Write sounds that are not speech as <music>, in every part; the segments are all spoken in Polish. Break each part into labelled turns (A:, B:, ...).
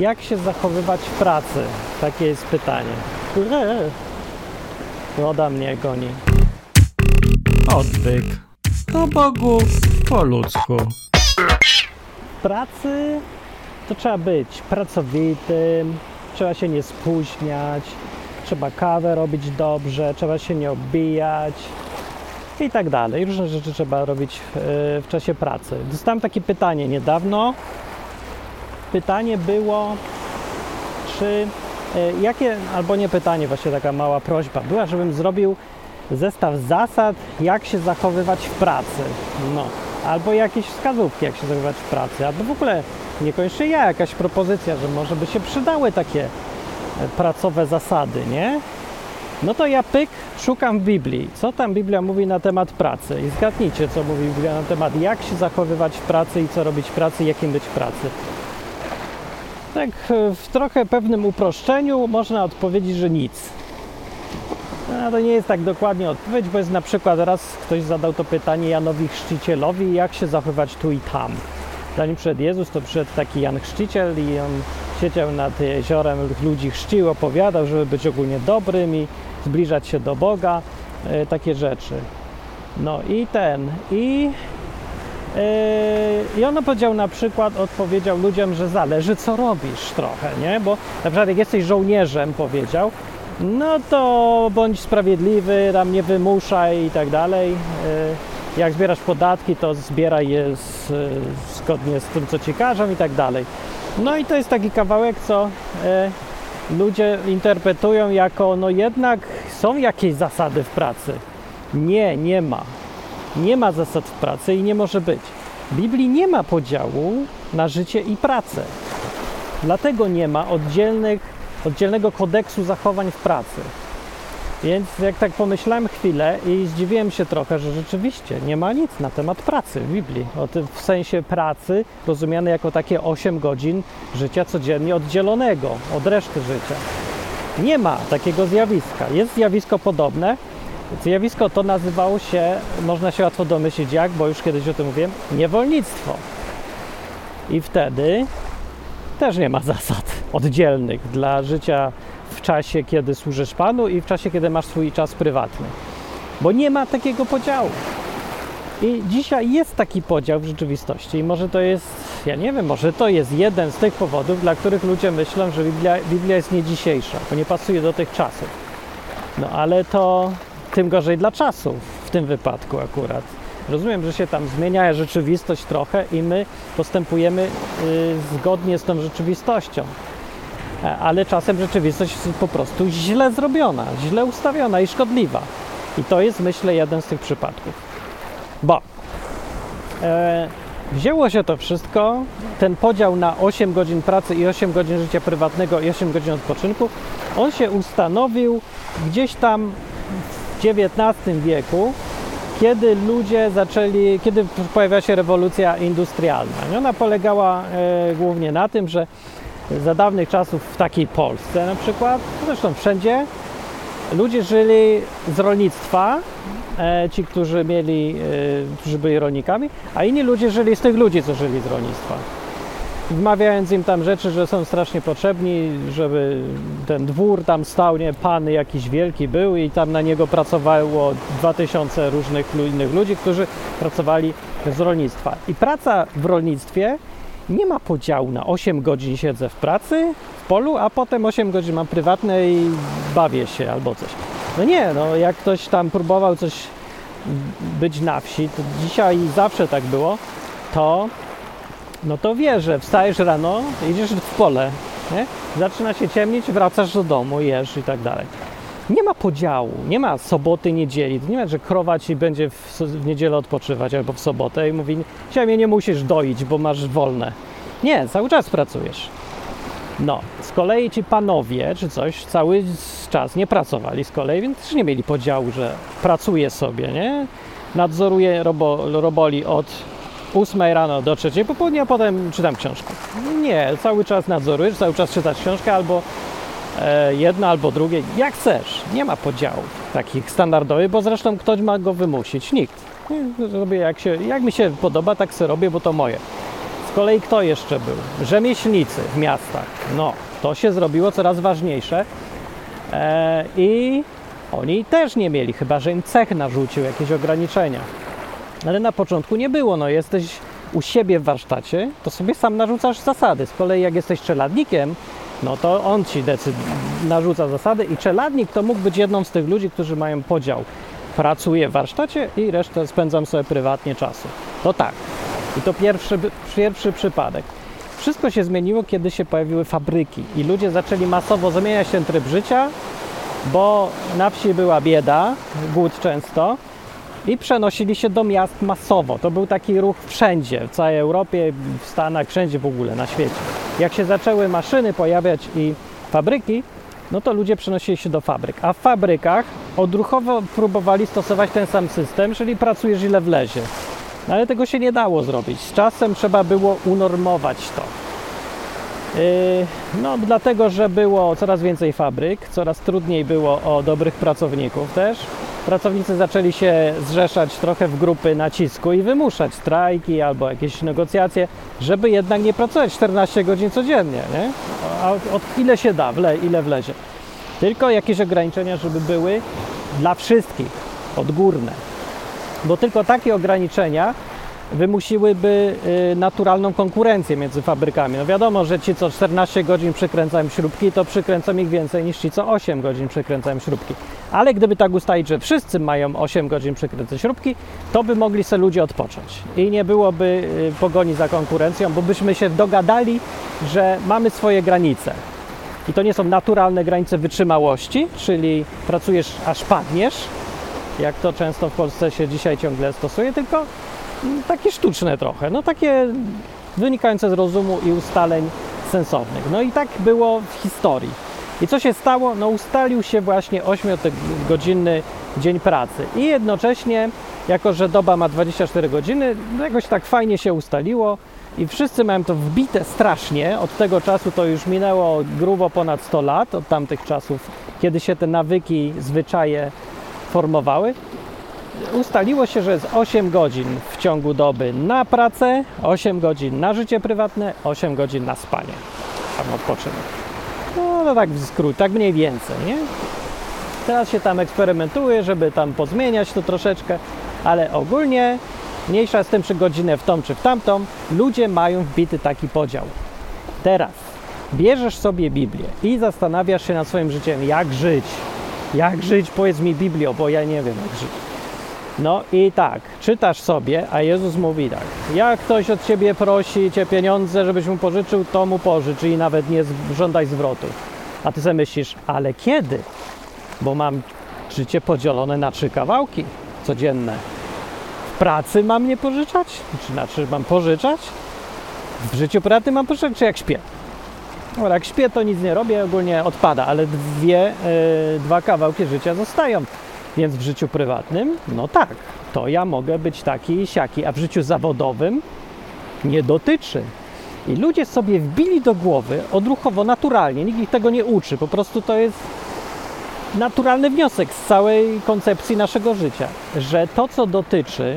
A: Jak się zachowywać w pracy? Takie jest pytanie. Woda mnie goni.
B: Odwyk. Po Bogu, po ludzku.
A: W pracy to trzeba być pracowitym, trzeba się nie spóźniać, trzeba kawę robić dobrze, trzeba się nie obijać i tak dalej. Różne rzeczy trzeba robić w, w czasie pracy. Dostałem takie pytanie niedawno. Pytanie było, czy e, jakie, albo nie pytanie, właśnie taka mała prośba była, żebym zrobił zestaw zasad, jak się zachowywać w pracy. No, albo jakieś wskazówki, jak się zachowywać w pracy, albo w ogóle niekoniecznie ja, jakaś propozycja, że może by się przydały takie e, pracowe zasady, nie? No to ja pyk, szukam w Biblii. Co tam Biblia mówi na temat pracy? I zgadnijcie, co mówi Biblia na temat, jak się zachowywać w pracy i co robić w pracy, jakim być w pracy. Tak e, w trochę pewnym uproszczeniu można odpowiedzieć, że nic. No, to nie jest tak dokładnie odpowiedź, bo jest na przykład raz ktoś zadał to pytanie Janowi Chrzcicielowi, jak się zachowywać tu i tam. Zanim przyszedł Jezus, to przyszedł taki Jan Chrzciciel i on siedział nad jeziorem, ludzi chrzcił, opowiadał, żeby być ogólnie dobrym i zbliżać się do Boga, e, takie rzeczy. No i ten, i Yy, I on powiedział na przykład, odpowiedział ludziom, że zależy co robisz trochę, nie? Bo na przykład jak jesteś żołnierzem, powiedział, no to bądź sprawiedliwy, tam nie wymuszaj i tak dalej. Yy, jak zbierasz podatki, to zbieraj je z, zgodnie z tym, co ci każą i tak dalej. No i to jest taki kawałek, co yy, ludzie interpretują jako, no jednak są jakieś zasady w pracy. Nie, nie ma. Nie ma zasad w pracy i nie może być. W Biblii nie ma podziału na życie i pracę. Dlatego nie ma oddzielnego kodeksu zachowań w pracy. Więc jak tak pomyślałem chwilę i zdziwiłem się trochę, że rzeczywiście nie ma nic na temat pracy w Biblii. O tym w sensie pracy rozumiane jako takie 8 godzin życia codziennie oddzielonego od reszty życia. Nie ma takiego zjawiska. Jest zjawisko podobne, Zjawisko to nazywało się, można się łatwo domyślić jak, bo już kiedyś o tym mówiłem, niewolnictwo. I wtedy też nie ma <laughs> zasad oddzielnych dla życia w czasie, kiedy służysz Panu i w czasie, kiedy masz swój czas prywatny. Bo nie ma takiego podziału. I dzisiaj jest taki podział w rzeczywistości i może to jest, ja nie wiem, może to jest jeden z tych powodów, dla których ludzie myślą, że Biblia, Biblia jest nie dzisiejsza, bo nie pasuje do tych czasów. No ale to tym gorzej dla czasów w tym wypadku akurat. Rozumiem, że się tam zmienia rzeczywistość trochę i my postępujemy y, zgodnie z tą rzeczywistością. E, ale czasem rzeczywistość jest po prostu źle zrobiona, źle ustawiona i szkodliwa. I to jest, myślę, jeden z tych przypadków. Bo e, wzięło się to wszystko, ten podział na 8 godzin pracy i 8 godzin życia prywatnego i 8 godzin odpoczynku, on się ustanowił gdzieś tam XIX wieku, kiedy ludzie zaczęli, kiedy pojawiła się rewolucja industrialna. I ona polegała e, głównie na tym, że za dawnych czasów w takiej Polsce na przykład, zresztą wszędzie, ludzie żyli z rolnictwa, e, ci, którzy mieli, e, którzy byli rolnikami, a inni ludzie żyli z tych ludzi, co żyli z rolnictwa wmawiając im tam rzeczy, że są strasznie potrzebni, żeby ten dwór tam stał, nie, pan jakiś wielki był i tam na niego pracowało 2000 różnych innych ludzi, którzy pracowali z rolnictwa. I praca w rolnictwie nie ma podziału na 8 godzin siedzę w pracy w polu, a potem 8 godzin mam prywatne i bawię się albo coś. No nie, no jak ktoś tam próbował coś być na wsi, to dzisiaj zawsze tak było, to no to wie, że wstajesz rano, idziesz w pole, nie? zaczyna się ciemnić, wracasz do domu, jesz i tak dalej. Nie ma podziału, nie ma soboty, niedzieli. Nie ma, że krowa ci będzie w, w niedzielę odpoczywać albo w sobotę i mówi, dzisiaj mnie nie musisz doić, bo masz wolne. Nie, cały czas pracujesz. No, z kolei ci panowie czy coś cały czas nie pracowali z kolei, więc też nie mieli podziału, że pracuje sobie, nie? Nadzoruje robo, roboli od 8 rano do 3 popołudnia, a potem czytam książkę. Nie, cały czas nadzorujesz, cały czas czytasz książkę albo e, jedno, albo drugie, jak chcesz. Nie ma podziałów takich standardowych, bo zresztą ktoś ma go wymusić. Nikt. Robię jak, się, jak mi się podoba, tak sobie robię, bo to moje. Z kolei kto jeszcze był? Rzemieślnicy w miastach. No, to się zrobiło coraz ważniejsze. E, I oni też nie mieli, chyba że im cech narzucił jakieś ograniczenia. Ale na początku nie było. No, jesteś u siebie w warsztacie, to sobie sam narzucasz zasady. Z kolei jak jesteś czeladnikiem, no to on ci decyd- narzuca zasady i czeladnik to mógł być jedną z tych ludzi, którzy mają podział. Pracuję w warsztacie i resztę spędzam sobie prywatnie czasu. To tak. I to pierwszy, pierwszy przypadek. Wszystko się zmieniło, kiedy się pojawiły fabryki i ludzie zaczęli masowo zmieniać ten tryb życia, bo na wsi była bieda, głód często i przenosili się do miast masowo. To był taki ruch wszędzie, w całej Europie, w Stanach, wszędzie w ogóle na świecie. Jak się zaczęły maszyny pojawiać i fabryki, no to ludzie przenosili się do fabryk. A w fabrykach odruchowo próbowali stosować ten sam system, czyli pracujesz ile wlezie. No ale tego się nie dało zrobić. Z czasem trzeba było unormować to. Yy, No, dlatego, że było coraz więcej fabryk, coraz trudniej było o dobrych pracowników też. Pracownicy zaczęli się zrzeszać trochę w grupy nacisku i wymuszać strajki albo jakieś negocjacje, żeby jednak nie pracować 14 godzin codziennie, nie? A od, ile się da, wle, ile wlezie. Tylko jakieś ograniczenia, żeby były dla wszystkich, odgórne. Bo tylko takie ograniczenia wymusiłyby y, naturalną konkurencję między fabrykami. No wiadomo, że ci co 14 godzin przykręcają śrubki, to przykręcą ich więcej niż ci co 8 godzin przykręcają śrubki. Ale gdyby tak ustalić, że wszyscy mają 8 godzin przykręcać śrubki, to by mogli sobie ludzie odpocząć. I nie byłoby y, pogoni za konkurencją, bo byśmy się dogadali, że mamy swoje granice. I to nie są naturalne granice wytrzymałości, czyli pracujesz aż padniesz, jak to często w Polsce się dzisiaj ciągle stosuje, tylko takie sztuczne trochę, no takie wynikające z rozumu i ustaleń sensownych. No i tak było w historii. I co się stało? No ustalił się właśnie 8-godzinny dzień pracy i jednocześnie, jako że doba ma 24 godziny, no jakoś tak fajnie się ustaliło i wszyscy mają to wbite strasznie. Od tego czasu to już minęło grubo ponad 100 lat, od tamtych czasów, kiedy się te nawyki, zwyczaje formowały ustaliło się, że jest 8 godzin w ciągu doby na pracę, 8 godzin na życie prywatne, 8 godzin na spanie. Tam odpoczynek. No, no tak w skrócie, tak mniej więcej, nie? Teraz się tam eksperymentuje, żeby tam pozmieniać to troszeczkę, ale ogólnie mniejsza z tym, czy godzinę w tą, czy w tamtą, ludzie mają wbity taki podział. Teraz bierzesz sobie Biblię i zastanawiasz się nad swoim życiem, jak żyć. Jak żyć? Powiedz mi Biblio, bo ja nie wiem, jak żyć. No i tak, czytasz sobie, a Jezus mówi tak: Jak ktoś od ciebie prosi cię pieniądze, żebyś mu pożyczył, to mu pożycz i nawet nie żądaj zwrotu. A ty sobie myślisz, ale kiedy? Bo mam życie podzielone na trzy kawałki codzienne. W pracy mam nie pożyczać? Czy znaczy mam pożyczać? W życiu prywatnym mam pożyczać, czy jak śpię? No, jak śpię, to nic nie robię, ogólnie odpada, ale dwie, y, dwa kawałki życia zostają. Więc w życiu prywatnym, no tak, to ja mogę być taki i siaki, a w życiu zawodowym nie dotyczy. I ludzie sobie wbili do głowy odruchowo, naturalnie, nikt ich tego nie uczy, po prostu to jest naturalny wniosek z całej koncepcji naszego życia, że to, co dotyczy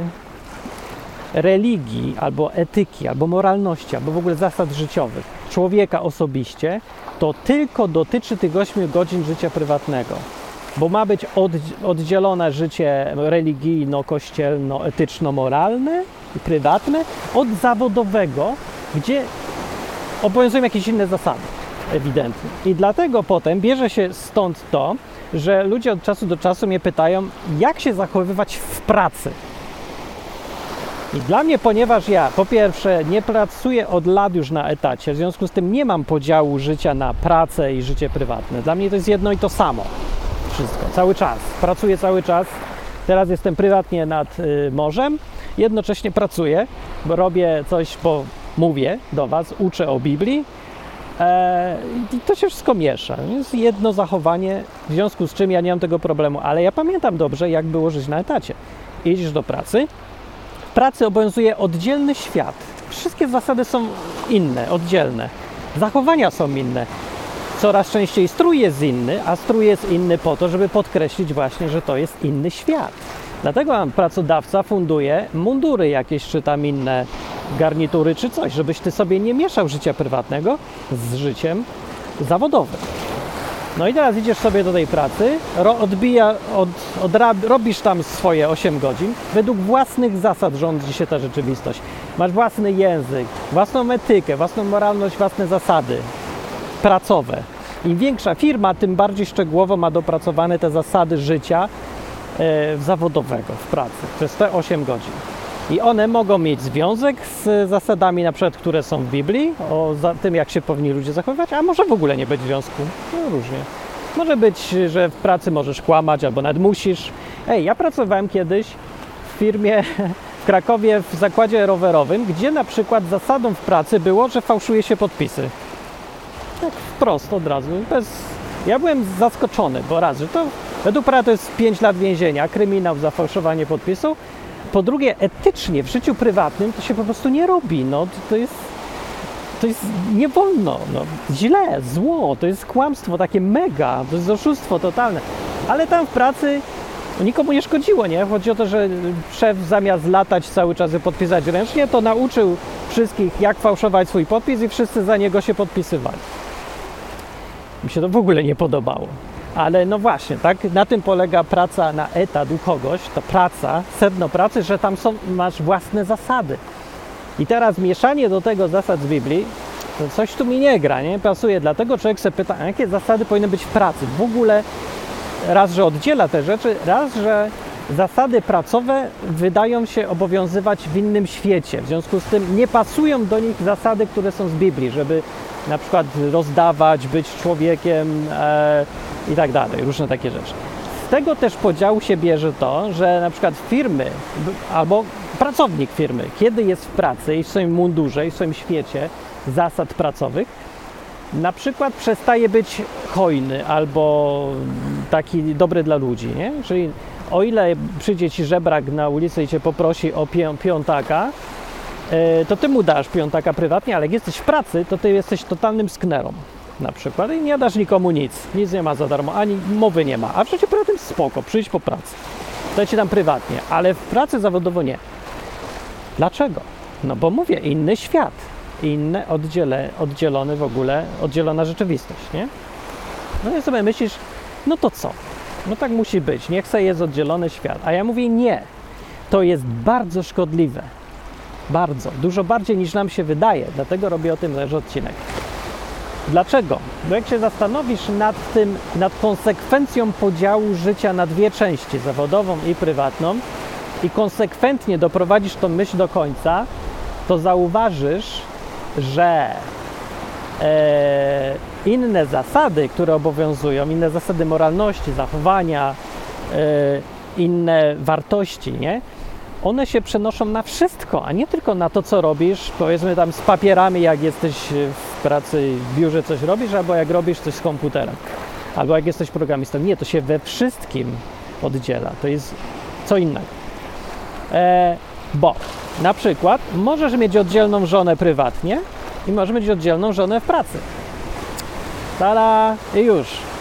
A: religii, albo etyki, albo moralności, albo w ogóle zasad życiowych człowieka osobiście, to tylko dotyczy tych 8 godzin życia prywatnego. Bo ma być oddzie- oddzielone życie religijno-kościelno-etyczno-moralne prywatne od zawodowego, gdzie obowiązują jakieś inne zasady, ewidentnie. I dlatego potem bierze się stąd to, że ludzie od czasu do czasu mnie pytają, jak się zachowywać w pracy. I dla mnie, ponieważ ja po pierwsze nie pracuję od lat już na etacie, w związku z tym nie mam podziału życia na pracę i życie prywatne. Dla mnie to jest jedno i to samo. Wszystko, cały czas. Pracuję cały czas. Teraz jestem prywatnie nad y, morzem, jednocześnie pracuję, bo robię coś, bo mówię do Was, uczę o Biblii. E, I to się wszystko miesza. Jest jedno zachowanie, w związku z czym ja nie mam tego problemu, ale ja pamiętam dobrze, jak było żyć na etacie. Idziesz do pracy, w pracy obowiązuje oddzielny świat. Wszystkie zasady są inne, oddzielne. Zachowania są inne. Coraz częściej strój jest inny, a strój jest inny po to, żeby podkreślić właśnie, że to jest inny świat. Dlatego pracodawca funduje mundury jakieś czy tam inne garnitury czy coś, żebyś ty sobie nie mieszał życia prywatnego z życiem zawodowym. No i teraz idziesz sobie do tej pracy, odbija, od, robisz tam swoje 8 godzin, według własnych zasad rządzi się ta rzeczywistość. Masz własny język, własną etykę, własną moralność, własne zasady pracowe. Im większa firma, tym bardziej szczegółowo ma dopracowane te zasady życia e, zawodowego w pracy przez te 8 godzin. I one mogą mieć związek z zasadami, na przykład, które są w Biblii, o tym, jak się powinni ludzie zachowywać, a może w ogóle nie być związku. No, różnie. Może być, że w pracy możesz kłamać, albo nawet musisz. Ej, ja pracowałem kiedyś w firmie <laughs> w Krakowie w zakładzie rowerowym, gdzie na przykład zasadą w pracy było, że fałszuje się podpisy. Tak wprost od razu. Bez... Ja byłem zaskoczony, bo raz, że to według prawa to jest 5 lat więzienia, kryminał za fałszowanie podpisu. Po drugie, etycznie w życiu prywatnym to się po prostu nie robi. No, to jest, to jest nie wolno. No, źle, zło, to jest kłamstwo takie mega, to jest oszustwo totalne. Ale tam w pracy nikomu nie szkodziło, nie? Chodzi o to, że szef zamiast latać cały czas i podpisać ręcznie, to nauczył wszystkich, jak fałszować swój podpis i wszyscy za niego się podpisywali. Mi się to w ogóle nie podobało. Ale no właśnie, tak, na tym polega praca na etat u kogoś, to praca, sedno pracy, że tam są, masz własne zasady. I teraz mieszanie do tego zasad z Biblii, to coś tu mi nie gra, nie pasuje. Dlatego człowiek się pyta, a jakie zasady powinny być w pracy? W ogóle raz, że oddziela te rzeczy, raz, że zasady pracowe wydają się obowiązywać w innym świecie. W związku z tym nie pasują do nich zasady, które są z Biblii, żeby na przykład rozdawać, być człowiekiem e, i tak dalej, różne takie rzeczy. Z tego też podziału się bierze to, że na przykład firmy albo pracownik firmy, kiedy jest w pracy i w swoim mundurze i w swoim świecie zasad pracowych, na przykład przestaje być hojny albo taki dobry dla ludzi, nie? Czyli o ile przyjdzie ci żebrak na ulicy i cię poprosi o pię, piątaka, to ty mu dasz piątaka prywatnie, ale jak jesteś w pracy, to ty jesteś totalnym sknerą na przykład i nie dasz nikomu nic, nic nie ma za darmo, ani mowy nie ma, a w życiu prywatnym spoko, przyjdź po pracy, to ci tam prywatnie, ale w pracy zawodowo nie. Dlaczego? No bo mówię, inny świat, inne oddziele, oddzielony w ogóle, oddzielona rzeczywistość, nie? No i sobie myślisz, no to co? No tak musi być, niech se jest oddzielony świat. A ja mówię nie. To jest bardzo szkodliwe. Bardzo. Dużo bardziej niż nam się wydaje. Dlatego robię o tym też odcinek. Dlaczego? Bo jak się zastanowisz nad tym, nad konsekwencją podziału życia na dwie części, zawodową i prywatną, i konsekwentnie doprowadzisz tą myśl do końca, to zauważysz, że e, inne zasady, które obowiązują, inne zasady moralności, zachowania, e, inne wartości, nie? One się przenoszą na wszystko, a nie tylko na to, co robisz, powiedzmy tam z papierami, jak jesteś w pracy w biurze coś robisz, albo jak robisz coś z komputerem, albo jak jesteś programistą. Nie, to się we wszystkim oddziela. To jest co innego. E, bo na przykład możesz mieć oddzielną żonę prywatnie i możesz mieć oddzielną żonę w pracy. Tada! I już.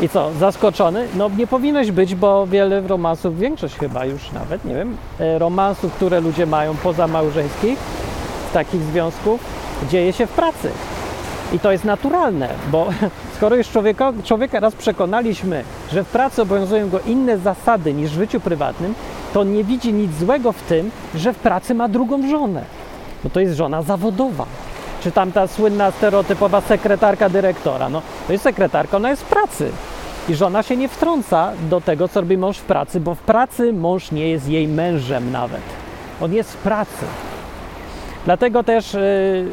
A: I co, zaskoczony? No nie powinieneś być, bo wiele romansów, większość chyba już nawet, nie wiem, e, romansów, które ludzie mają poza małżeńskich, takich związków, dzieje się w pracy. I to jest naturalne, bo <laughs> skoro już człowieka, człowieka raz przekonaliśmy, że w pracy obowiązują go inne zasady niż w życiu prywatnym, to nie widzi nic złego w tym, że w pracy ma drugą żonę. Bo to jest żona zawodowa. Czy tam ta słynna stereotypowa sekretarka dyrektora. No, to jest sekretarka, ona jest w pracy. I żona się nie wtrąca do tego, co robi mąż w pracy, bo w pracy mąż nie jest jej mężem nawet. On jest w pracy. Dlatego też y,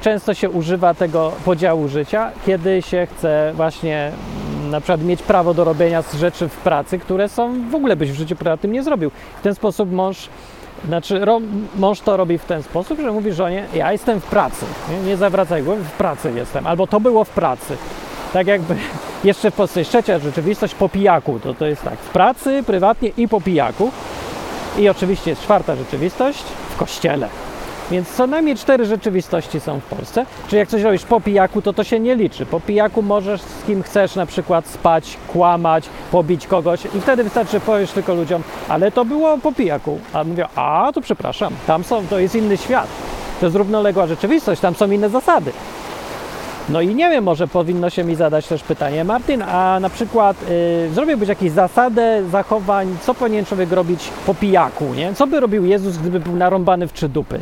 A: często się używa tego podziału życia, kiedy się chce właśnie mm, na przykład mieć prawo do robienia rzeczy w pracy, które są w ogóle byś w życiu prywatnym nie zrobił. W ten sposób mąż, znaczy ro, mąż to robi w ten sposób, że mówi żonie, ja jestem w pracy, nie, nie zawracaj głowy, w pracy jestem, albo to było w pracy. Tak jakby <laughs> jeszcze Polsce jest trzecia rzeczywistość po pijaku, to to jest tak, w pracy, prywatnie i po pijaku. I oczywiście jest czwarta rzeczywistość w kościele. Więc co najmniej cztery rzeczywistości są w Polsce. Czyli jak coś robisz po pijaku, to to się nie liczy. Po pijaku możesz z kim chcesz na przykład spać, kłamać, pobić kogoś i wtedy wystarczy, powiesz tylko ludziom, ale to było po pijaku. A mówią, a to przepraszam, tam są, to jest inny świat. To jest równoległa rzeczywistość, tam są inne zasady. No i nie wiem, może powinno się mi zadać też pytanie, Martin, a na przykład yy, zrobiłbyś jakieś zasadę zachowań, co powinien człowiek robić po pijaku, nie? Co by robił Jezus, gdyby był narąbany w trzy dupy?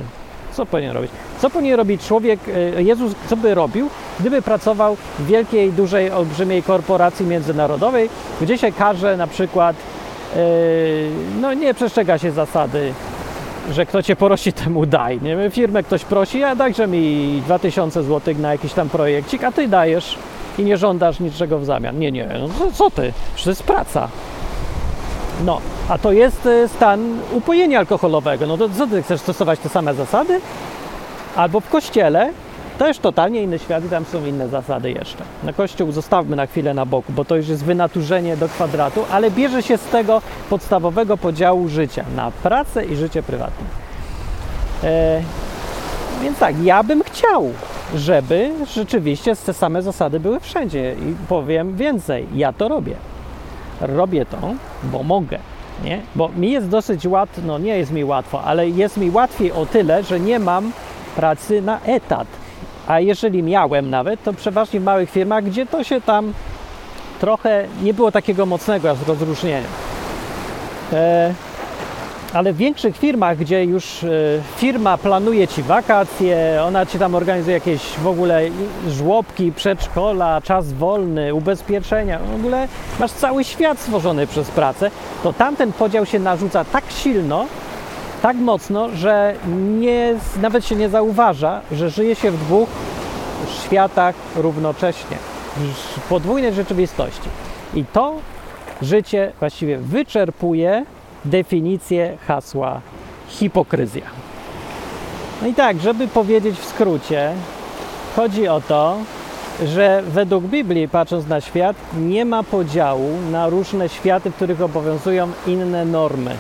A: Co powinien robić? Co powinien robić człowiek, yy, Jezus, co by robił, gdyby pracował w wielkiej, dużej, olbrzymiej korporacji międzynarodowej, gdzie się każe na przykład, yy, no nie przestrzega się zasady że kto cię prosi, temu daj. Nie? Firmę ktoś prosi, a dajże mi 2000 zł na jakiś tam projekcik, a ty dajesz i nie żądasz niczego w zamian. Nie, nie, no co, ty? Przecież praca. No, a to jest y, stan upojenia alkoholowego. No to co ty chcesz stosować te same zasady? Albo w kościele też totalnie inny świat i tam są inne zasady jeszcze. Na kościół zostawmy na chwilę na boku, bo to już jest wynaturzenie do kwadratu, ale bierze się z tego podstawowego podziału życia na pracę i życie prywatne. E, więc tak, ja bym chciał, żeby rzeczywiście te same zasady były wszędzie i powiem więcej, ja to robię. Robię to, bo mogę. Nie? Bo mi jest dosyć łatwo, no nie jest mi łatwo, ale jest mi łatwiej o tyle, że nie mam pracy na etat. A jeżeli miałem nawet, to przeważnie w małych firmach, gdzie to się tam trochę nie było takiego mocnego rozróżnienia. E, ale w większych firmach, gdzie już e, firma planuje ci wakacje, ona ci tam organizuje jakieś w ogóle żłobki, przedszkola, czas wolny, ubezpieczenia, w ogóle masz cały świat stworzony przez pracę, to tamten podział się narzuca tak silno, tak mocno, że nie, nawet się nie zauważa, że żyje się w dwóch światach równocześnie, w podwójnej rzeczywistości. I to życie właściwie wyczerpuje definicję hasła hipokryzja. No i tak, żeby powiedzieć w skrócie, chodzi o to, że według Biblii, patrząc na świat, nie ma podziału na różne światy, w których obowiązują inne normy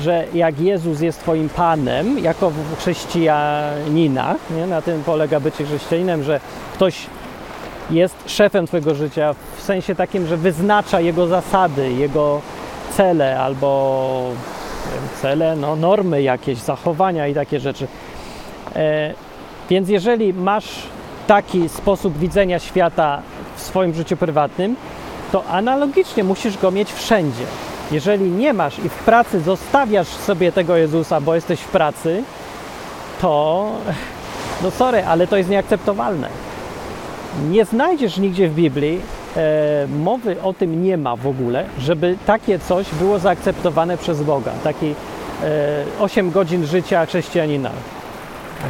A: że jak Jezus jest Twoim Panem, jako w- chrześcijanina, nie? na tym polega bycie chrześcijaninem, że ktoś jest szefem Twojego życia w sensie takim, że wyznacza Jego zasady, Jego cele albo cele, no, normy jakieś, zachowania i takie rzeczy. E, więc jeżeli masz taki sposób widzenia świata w swoim życiu prywatnym, to analogicznie musisz go mieć wszędzie. Jeżeli nie masz i w pracy zostawiasz sobie tego Jezusa, bo jesteś w pracy, to no sorry, ale to jest nieakceptowalne. Nie znajdziesz nigdzie w Biblii mowy o tym nie ma w ogóle, żeby takie coś było zaakceptowane przez Boga. Taki e, 8 godzin życia chrześcijanina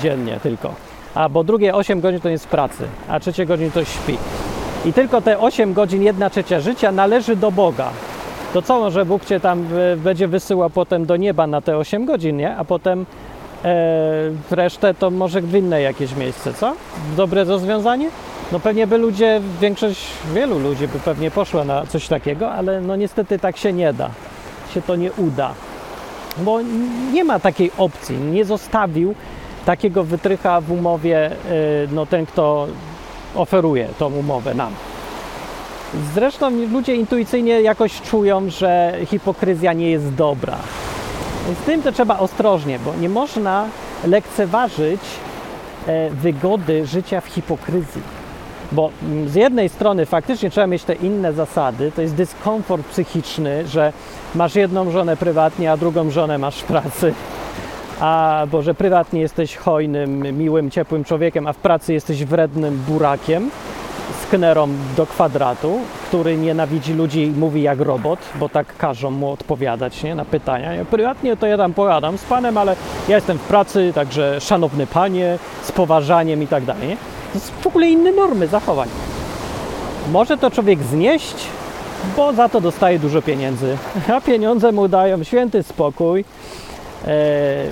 A: dziennie tylko. A bo drugie 8 godzin to jest pracy, a trzecie godzin to śpi. I tylko te 8 godzin, 1 trzecia życia należy do Boga. To co, może Bóg cię tam e, będzie wysyłał potem do nieba na te 8 godzin, nie? A potem e, resztę to może w inne jakieś miejsce, co? Dobre rozwiązanie? No pewnie by ludzie, większość, wielu ludzi by pewnie poszła na coś takiego, ale no niestety tak się nie da. Się to nie uda. Bo nie ma takiej opcji. Nie zostawił takiego wytrycha w umowie y, no, ten, kto oferuje tą umowę nam. Zresztą ludzie intuicyjnie jakoś czują, że hipokryzja nie jest dobra. Z tym to trzeba ostrożnie, bo nie można lekceważyć e, wygody życia w hipokryzji. Bo mm, z jednej strony faktycznie trzeba mieć te inne zasady, to jest dyskomfort psychiczny, że masz jedną żonę prywatnie, a drugą żonę masz w pracy. A bo że prywatnie jesteś hojnym, miłym, ciepłym człowiekiem, a w pracy jesteś wrednym burakiem z knerą do kwadratu, który nienawidzi ludzi i mówi jak robot, bo tak każą mu odpowiadać nie, na pytania. Ja prywatnie to ja tam pogadam z panem, ale ja jestem w pracy, także szanowny panie, z poważaniem i tak dalej. To są w ogóle inne normy zachowań. Może to człowiek znieść, bo za to dostaje dużo pieniędzy, a pieniądze mu dają święty spokój e,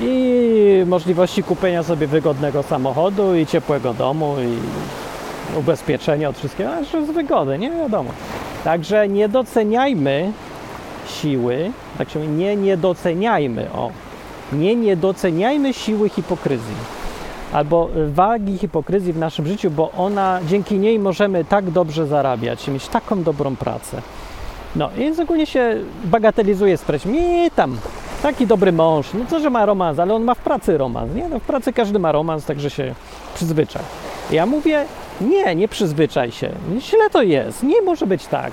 A: i możliwości kupienia sobie wygodnego samochodu i ciepłego domu i ubezpieczenia od wszystkiego, a że z wygody, nie wiadomo. Także nie doceniajmy siły, tak się mówi, nie niedoceniajmy, o, Nie niedoceniajmy siły hipokryzji albo wagi hipokryzji w naszym życiu, bo ona, dzięki niej możemy tak dobrze zarabiać i mieć taką dobrą pracę. No, więc ogólnie się bagatelizuje sprawę. Nie tam, taki dobry mąż, no co, że ma romans, ale on ma w pracy romans, nie? No w pracy każdy ma romans, także się przyzwyczaj. Ja mówię, nie, nie przyzwyczaj się, źle to jest, nie może być tak.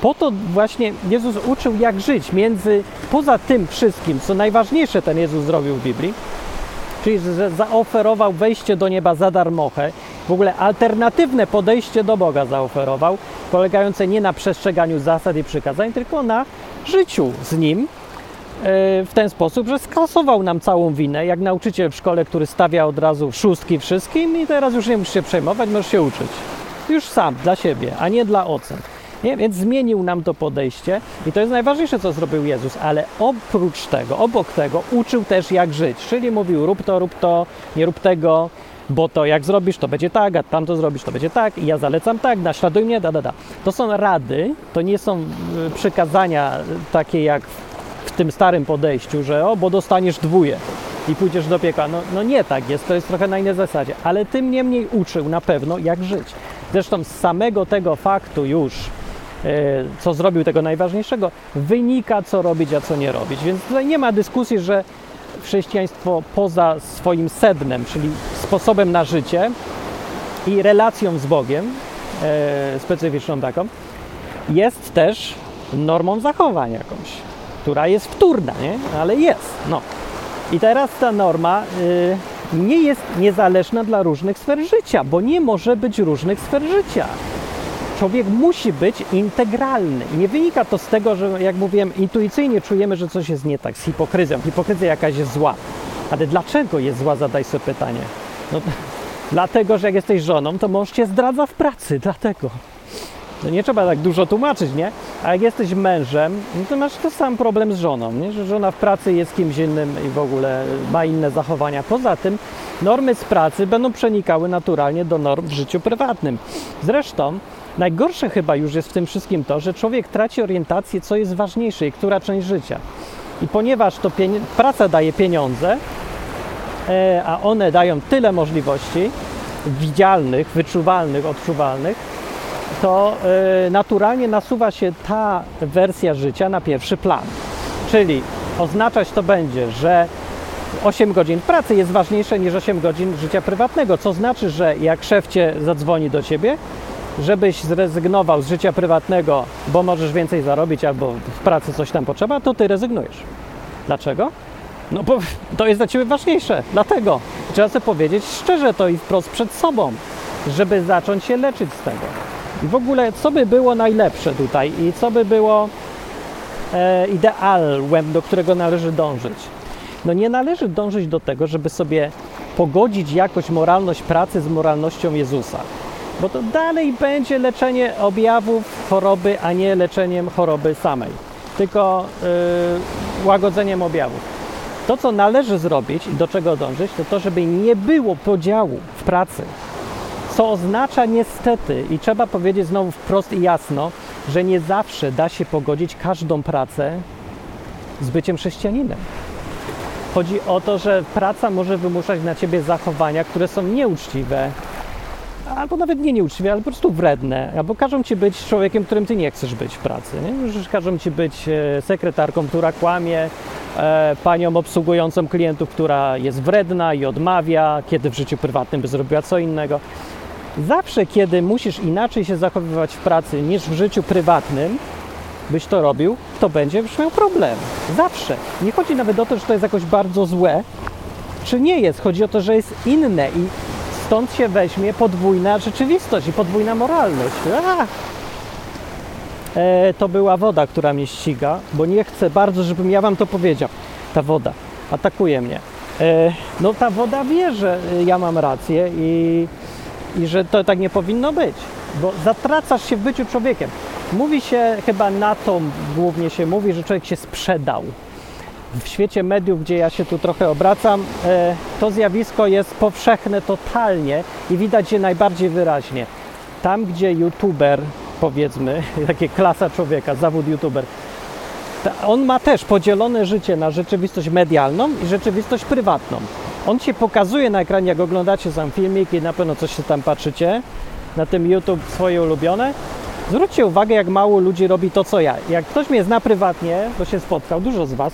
A: Po to właśnie Jezus uczył, jak żyć między, poza tym wszystkim, co najważniejsze ten Jezus zrobił w Biblii, czyli że zaoferował wejście do nieba za darmochę, w ogóle alternatywne podejście do Boga zaoferował, polegające nie na przestrzeganiu zasad i przykazań, tylko na życiu z Nim w ten sposób, że skasował nam całą winę, jak nauczyciel w szkole, który stawia od razu szóstki wszystkim i teraz już nie musisz się przejmować, możesz się uczyć. Już sam, dla siebie, a nie dla ocen. Nie? Więc zmienił nam to podejście i to jest najważniejsze, co zrobił Jezus, ale oprócz tego, obok tego uczył też jak żyć, czyli mówił rób to, rób to, nie rób tego, bo to jak zrobisz, to będzie tak, a tam to zrobisz, to będzie tak i ja zalecam tak, naśladuj mnie, da, da, da. To są rady, to nie są y, przykazania takie jak w tym starym podejściu, że o, bo dostaniesz dwóje i pójdziesz do piekła. No, no nie tak jest, to jest trochę na innej zasadzie, ale tym niemniej uczył na pewno jak żyć. Zresztą z samego tego faktu już e, co zrobił tego najważniejszego, wynika, co robić, a co nie robić. Więc tutaj nie ma dyskusji, że chrześcijaństwo poza swoim sednem, czyli sposobem na życie i relacją z Bogiem, e, specyficzną taką, jest też normą zachowań jakąś, która jest wtórna, nie? ale jest. No. I teraz ta norma y, nie jest niezależna dla różnych sfer życia, bo nie może być różnych sfer życia człowiek musi być integralny. Nie wynika to z tego, że jak mówiłem, intuicyjnie czujemy, że coś jest nie tak z hipokryzją. Hipokryzja jakaś jest zła. Ale dlaczego jest zła? Zadaj sobie pytanie. No, <laughs> dlatego, że jak jesteś żoną, to mąż cię zdradza w pracy. Dlatego. No nie trzeba tak dużo tłumaczyć, nie? A jak jesteś mężem, no to masz ten sam problem z żoną, nie? Że żona w pracy jest kimś innym i w ogóle ma inne zachowania. Poza tym normy z pracy będą przenikały naturalnie do norm w życiu prywatnym. Zresztą Najgorsze chyba już jest w tym wszystkim to, że człowiek traci orientację, co jest ważniejsze i która część życia. I ponieważ to praca daje pieniądze, e, a one dają tyle możliwości widzialnych, wyczuwalnych, odczuwalnych, to e, naturalnie nasuwa się ta wersja życia na pierwszy plan. Czyli oznaczać to będzie, że 8 godzin pracy jest ważniejsze niż 8 godzin życia prywatnego, co znaczy, że jak szef cię zadzwoni do ciebie, żebyś zrezygnował z życia prywatnego, bo możesz więcej zarobić albo w pracy coś tam potrzeba, to ty rezygnujesz. Dlaczego? No bo to jest dla ciebie ważniejsze. Dlatego trzeba sobie powiedzieć szczerze to i wprost przed sobą, żeby zacząć się leczyć z tego. I w ogóle, co by było najlepsze tutaj i co by było e, do którego należy dążyć? No nie należy dążyć do tego, żeby sobie pogodzić jakoś moralność pracy z moralnością Jezusa bo to dalej będzie leczenie objawów choroby, a nie leczeniem choroby samej, tylko yy, łagodzeniem objawów. To, co należy zrobić i do czego dążyć, to to, żeby nie było podziału w pracy, co oznacza niestety, i trzeba powiedzieć znowu wprost i jasno, że nie zawsze da się pogodzić każdą pracę z byciem chrześcijaninem. Chodzi o to, że praca może wymuszać na ciebie zachowania, które są nieuczciwe, albo nawet nie nieuczciwe, ale po prostu wredne, albo każą ci być człowiekiem, którym ty nie chcesz być w pracy. Nie? Każą ci być e, sekretarką, która kłamie, e, panią obsługującą klientów, która jest wredna i odmawia, kiedy w życiu prywatnym by zrobiła co innego. Zawsze, kiedy musisz inaczej się zachowywać w pracy niż w życiu prywatnym, byś to robił, to będziesz miał problem. Zawsze. Nie chodzi nawet o to, że to jest jakoś bardzo złe, czy nie jest. Chodzi o to, że jest inne i stąd się weźmie podwójna rzeczywistość i podwójna moralność. E, to była woda, która mnie ściga, bo nie chcę bardzo, żebym ja wam to powiedział. Ta woda atakuje mnie. E, no ta woda wie, że ja mam rację i, i że to tak nie powinno być, bo zatracasz się w byciu człowiekiem. Mówi się, chyba na to głównie się mówi, że człowiek się sprzedał w świecie mediów, gdzie ja się tu trochę obracam, e, to zjawisko jest powszechne totalnie i widać je najbardziej wyraźnie. Tam, gdzie youtuber, powiedzmy, <laughs> takie klasa człowieka, zawód youtuber, On ma też podzielone życie na rzeczywistość medialną i rzeczywistość prywatną. On się pokazuje na ekranie, jak oglądacie sam filmik i na pewno coś się tam patrzycie na tym YouTube swoje ulubione. Zwróćcie uwagę, jak mało ludzi robi to, co ja. Jak ktoś mnie zna prywatnie, bo się spotkał, dużo z Was,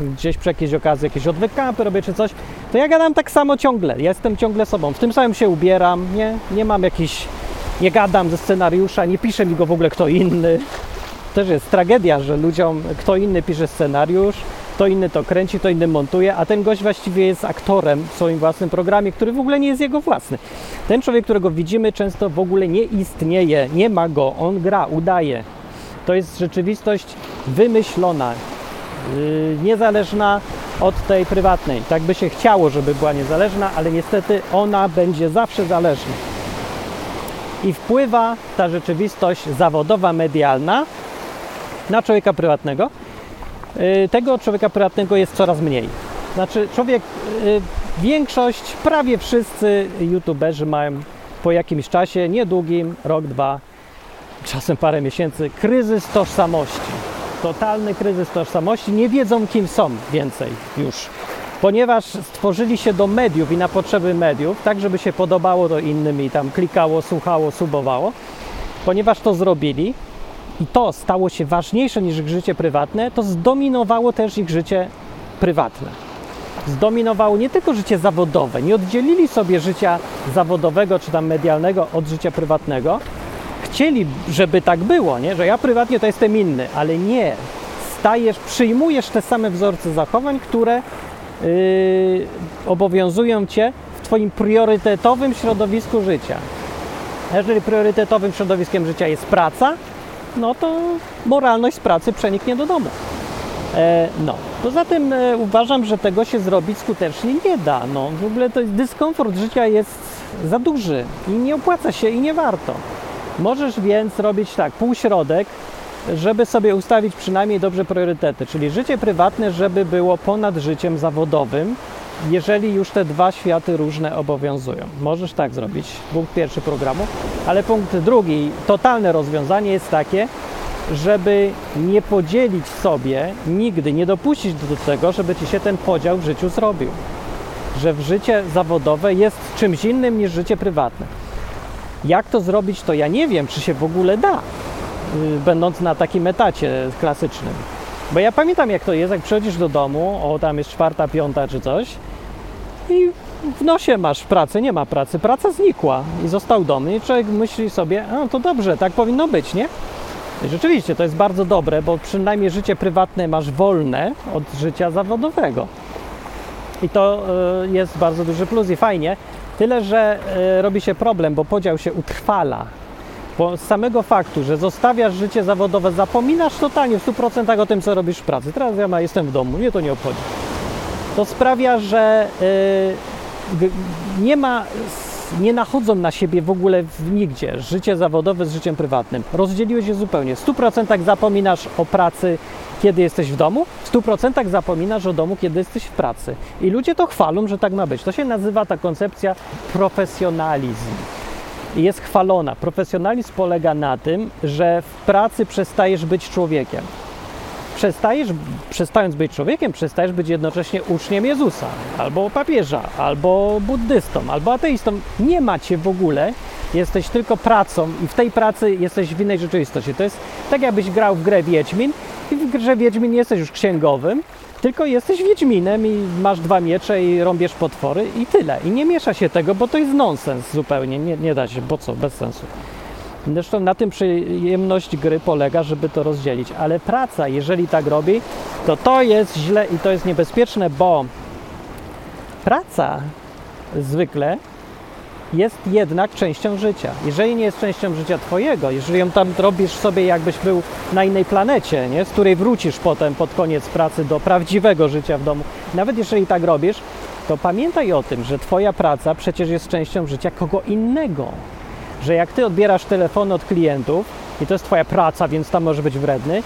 A: gdzieś przy jakiejś okazji, jakieś odwykampy robię czy coś, to ja gadam tak samo ciągle. Ja jestem ciągle sobą. W tym samym się ubieram, nie, nie mam jakiś, nie gadam ze scenariusza, nie pisze mi go w ogóle kto inny. Też jest tragedia, że ludziom kto inny pisze scenariusz, kto inny to kręci, kto inny montuje, a ten gość właściwie jest aktorem w swoim własnym programie, który w ogóle nie jest jego własny. Ten człowiek, którego widzimy, często w ogóle nie istnieje, nie ma go, on gra, udaje. To jest rzeczywistość wymyślona, yy, niezależna od tej prywatnej. Tak by się chciało, żeby była niezależna, ale niestety ona będzie zawsze zależna. I wpływa ta rzeczywistość zawodowa, medialna na człowieka prywatnego. Yy, Tego człowieka prywatnego jest coraz mniej. Znaczy, człowiek, yy, większość, prawie wszyscy youtuberzy mają po jakimś czasie, niedługim, rok, dwa, czasem parę miesięcy, kryzys tożsamości. Totalny kryzys tożsamości. Nie wiedzą, kim są więcej już. Ponieważ stworzyli się do mediów i na potrzeby mediów, tak żeby się podobało to innym i tam klikało, słuchało, subowało. Ponieważ to zrobili i to stało się ważniejsze niż ich życie prywatne, to zdominowało też ich życie prywatne zdominowało nie tylko życie zawodowe, nie oddzielili sobie życia zawodowego czy tam medialnego od życia prywatnego. Chcieli, żeby tak było, nie? że ja prywatnie to jestem inny, ale nie. Stajesz, przyjmujesz te same wzorce zachowań, które yy, obowiązują cię w Twoim priorytetowym środowisku życia. Jeżeli priorytetowym środowiskiem życia jest praca, no to moralność pracy przeniknie do domu. E, no, poza tym e, uważam, że tego się zrobić skutecznie nie da. No, w ogóle to dyskomfort życia jest za duży i nie opłaca się i nie warto. Możesz więc robić tak, półśrodek, żeby sobie ustawić przynajmniej dobrze priorytety, czyli życie prywatne, żeby było ponad życiem zawodowym, jeżeli już te dwa światy różne obowiązują. Możesz tak zrobić, punkt pierwszy programu, ale punkt drugi, totalne rozwiązanie jest takie, żeby nie podzielić sobie nigdy, nie dopuścić do tego, żeby ci się ten podział w życiu zrobił. Że w życie zawodowe jest czymś innym niż życie prywatne. Jak to zrobić, to ja nie wiem, czy się w ogóle da, yy, będąc na takim etacie klasycznym. Bo ja pamiętam, jak to jest, jak przychodzisz do domu, o tam jest czwarta, piąta czy coś, i w nosie masz pracę, nie ma pracy, praca znikła i został dom. I człowiek myśli sobie, a to dobrze, tak powinno być, nie? I rzeczywiście to jest bardzo dobre, bo przynajmniej życie prywatne masz wolne od życia zawodowego. I to y, jest bardzo duży plus i fajnie. Tyle, że y, robi się problem, bo podział się utrwala. Bo z samego faktu, że zostawiasz życie zawodowe, zapominasz totalnie w 100% o tym, co robisz w pracy. Teraz ja jestem w domu, mnie to nie obchodzi. To sprawia, że y, g- nie ma, nie nachodzą na siebie w ogóle w nigdzie życie zawodowe z życiem prywatnym. Rozdzieliłeś je zupełnie. W 100% zapominasz o pracy, kiedy jesteś w domu, w 100% zapominasz o domu, kiedy jesteś w pracy. I ludzie to chwalą, że tak ma być. To się nazywa ta koncepcja profesjonalizm. Jest chwalona. Profesjonalizm polega na tym, że w pracy przestajesz być człowiekiem przestajesz, przestając być człowiekiem, przestajesz być jednocześnie uczniem Jezusa, albo papieża, albo buddystą, albo ateistą. Nie macie w ogóle, jesteś tylko pracą i w tej pracy jesteś w innej rzeczywistości. To jest tak, jakbyś grał w grę Wiedźmin i w grze Wiedźmin jesteś już księgowym, tylko jesteś Wiedźminem i masz dwa miecze i rąbiesz potwory i tyle. I nie miesza się tego, bo to jest nonsens zupełnie, nie, nie da się, bo co, bez sensu. Zresztą na tym przyjemność gry polega, żeby to rozdzielić. Ale praca, jeżeli tak robi, to to jest źle i to jest niebezpieczne, bo praca zwykle jest jednak częścią życia. Jeżeli nie jest częścią życia Twojego, jeżeli ją tam robisz sobie, jakbyś był na innej planecie, nie? z której wrócisz potem pod koniec pracy do prawdziwego życia w domu, nawet jeżeli tak robisz, to pamiętaj o tym, że Twoja praca przecież jest częścią życia kogo innego że jak ty odbierasz telefony od klientów i to jest twoja praca, więc tam możesz być wredny,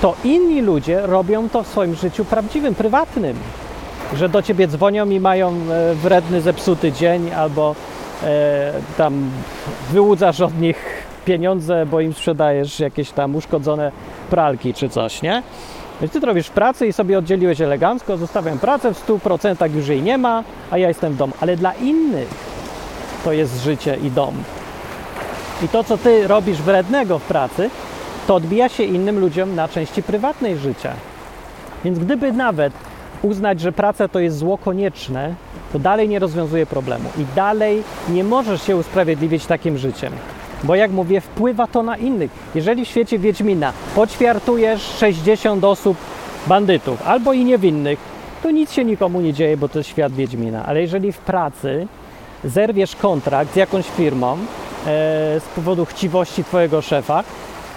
A: to inni ludzie robią to w swoim życiu prawdziwym, prywatnym. Że do ciebie dzwonią i mają e, wredny, zepsuty dzień, albo tam wyłudzasz od nich pieniądze, bo im sprzedajesz jakieś tam uszkodzone pralki czy coś, nie? Więc ty to robisz pracę i sobie oddzieliłeś elegancko, zostawiam pracę, w 100% już jej nie ma, a ja jestem w domu. Ale dla innych to jest życie i dom. I to, co ty robisz wrednego w pracy, to odbija się innym ludziom na części prywatnej życia. Więc gdyby nawet uznać, że praca to jest zło konieczne, to dalej nie rozwiązuje problemu i dalej nie możesz się usprawiedliwić takim życiem. Bo jak mówię, wpływa to na innych. Jeżeli w świecie Wiedźmina poćwiartujesz 60 osób bandytów albo i niewinnych, to nic się nikomu nie dzieje, bo to jest świat Wiedźmina. Ale jeżeli w pracy zerwiesz kontrakt z jakąś firmą e, z powodu chciwości twojego szefa,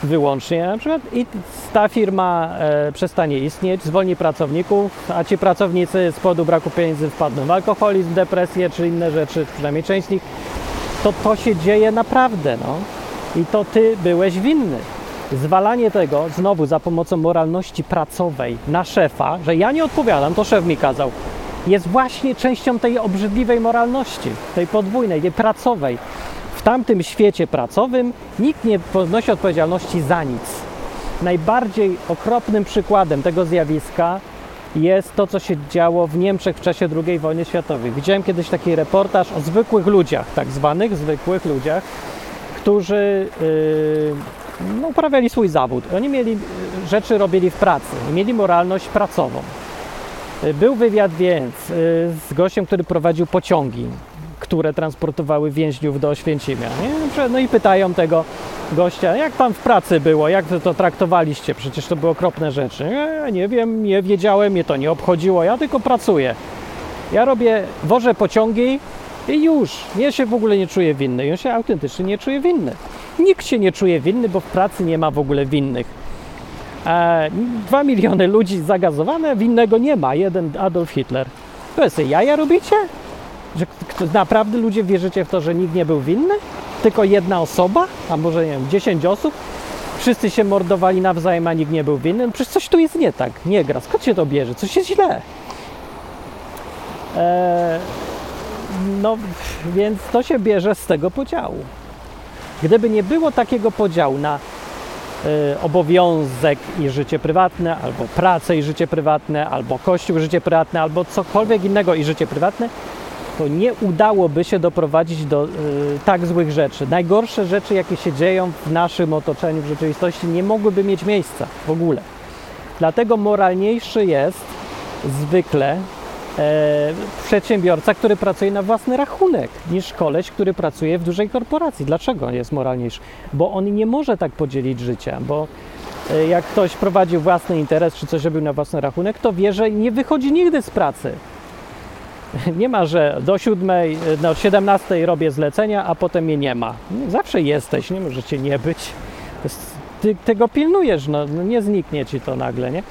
A: wyłącznie na przykład i ta firma e, przestanie istnieć, zwolni pracowników, a ci pracownicy z powodu braku pieniędzy wpadną w alkoholizm, depresję czy inne rzeczy, przynajmniej część z nich, to to się dzieje naprawdę, no. I to ty byłeś winny. Zwalanie tego znowu za pomocą moralności pracowej na szefa, że ja nie odpowiadam, to szef mi kazał, jest właśnie częścią tej obrzydliwej moralności, tej podwójnej, tej pracowej. W tamtym świecie pracowym nikt nie ponosi odpowiedzialności za nic. Najbardziej okropnym przykładem tego zjawiska jest to, co się działo w Niemczech w czasie II wojny światowej. Widziałem kiedyś taki reportaż o zwykłych ludziach, tak zwanych zwykłych ludziach, którzy yy, no, uprawiali swój zawód. Oni mieli y, rzeczy robili w pracy mieli moralność pracową. Y, Był wywiad więc y, z gościem, który prowadził pociągi, które transportowały więźniów do Oświęcimia. Nie? No i pytają tego gościa, jak tam w pracy było, jak to traktowaliście, przecież to były okropne rzeczy. Nie, nie wiem, nie wiedziałem, mnie to nie obchodziło, ja tylko pracuję. Ja robię, wożę pociągi i już, ja się w ogóle nie czuję winny. On się autentycznie nie czuje winny. Nikt się nie czuje winny, bo w pracy nie ma w ogóle winnych. E, Dwa miliony ludzi zagazowane, winnego nie ma. Jeden Adolf Hitler. To jest jaja robicie? Że naprawdę ludzie wierzycie w to, że nikt nie był winny? Tylko jedna osoba? A może nie wiem, 10 osób? Wszyscy się mordowali nawzajem, a nikt nie był winny? No przecież coś tu jest nie tak, nie gra. Skąd się to bierze? Coś jest źle. E, no, więc to się bierze z tego podziału. Gdyby nie było takiego podziału na y, obowiązek i życie prywatne, albo pracę i życie prywatne, albo kościół i życie prywatne, albo cokolwiek innego i życie prywatne, to nie udałoby się doprowadzić do y, tak złych rzeczy. Najgorsze rzeczy, jakie się dzieją w naszym otoczeniu, w rzeczywistości, nie mogłyby mieć miejsca w ogóle. Dlatego moralniejszy jest zwykle e, przedsiębiorca, który pracuje na własny rachunek, niż koleś, który pracuje w dużej korporacji. Dlaczego jest moralniejszy? Bo on nie może tak podzielić życia, bo e, jak ktoś prowadzi własny interes, czy coś robił na własny rachunek, to wie, że nie wychodzi nigdy z pracy. <laughs> Nie ma, że do siódmej, no 17 robię zlecenia, a potem mnie nie ma. Zawsze jesteś, nie możecie nie być. Ty tego pilnujesz, no, no nie zniknie ci to nagle, nie?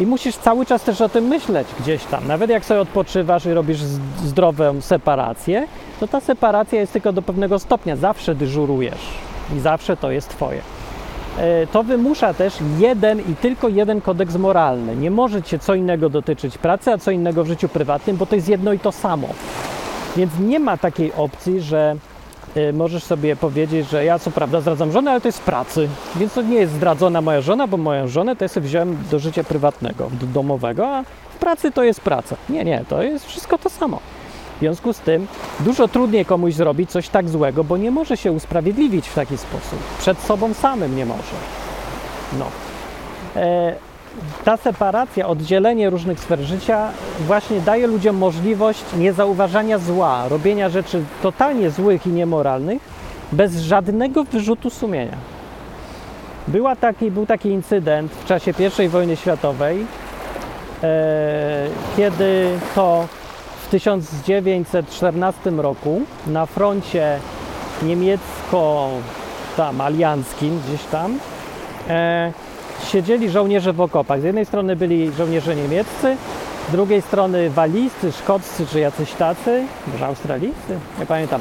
A: I musisz cały czas też o tym myśleć gdzieś tam. Nawet jak sobie odpoczywasz i robisz zdrową separację, to ta separacja jest tylko do pewnego stopnia. Zawsze dyżurujesz i zawsze to jest twoje. E, To wymusza też jeden i tylko jeden kodeks moralny. Nie może cię co innego dotyczyć pracy, a co innego w życiu prywatnym, bo to jest jedno i to samo. Więc nie ma takiej opcji, że y, możesz sobie powiedzieć, że ja co prawda zdradzam żonę, ale to jest z pracy. Więc to nie jest zdradzona moja żona, bo moją żonę to ja sobie wziąłem do życia prywatnego, do domowego, a w pracy to jest praca. Nie, nie, to jest wszystko to samo. W związku z tym dużo trudniej komuś zrobić coś tak złego, bo nie może się usprawiedliwić w taki sposób. Przed sobą samym nie może. No. E, ta separacja, oddzielenie różnych sfer życia właśnie daje ludziom możliwość niezauważania zła, robienia rzeczy totalnie złych i niemoralnych bez żadnego wyrzutu sumienia. Była taki, był taki incydent w czasie I wojny światowej, e, kiedy to 1914 roku na froncie niemiecko tam alianckim gdzieś tam e, siedzieli żołnierze w okopach. Z jednej strony byli żołnierze niemieccy, z drugiej strony walijscy, szkoccy czy jacyś tacy, może australijscy, nie pamiętam,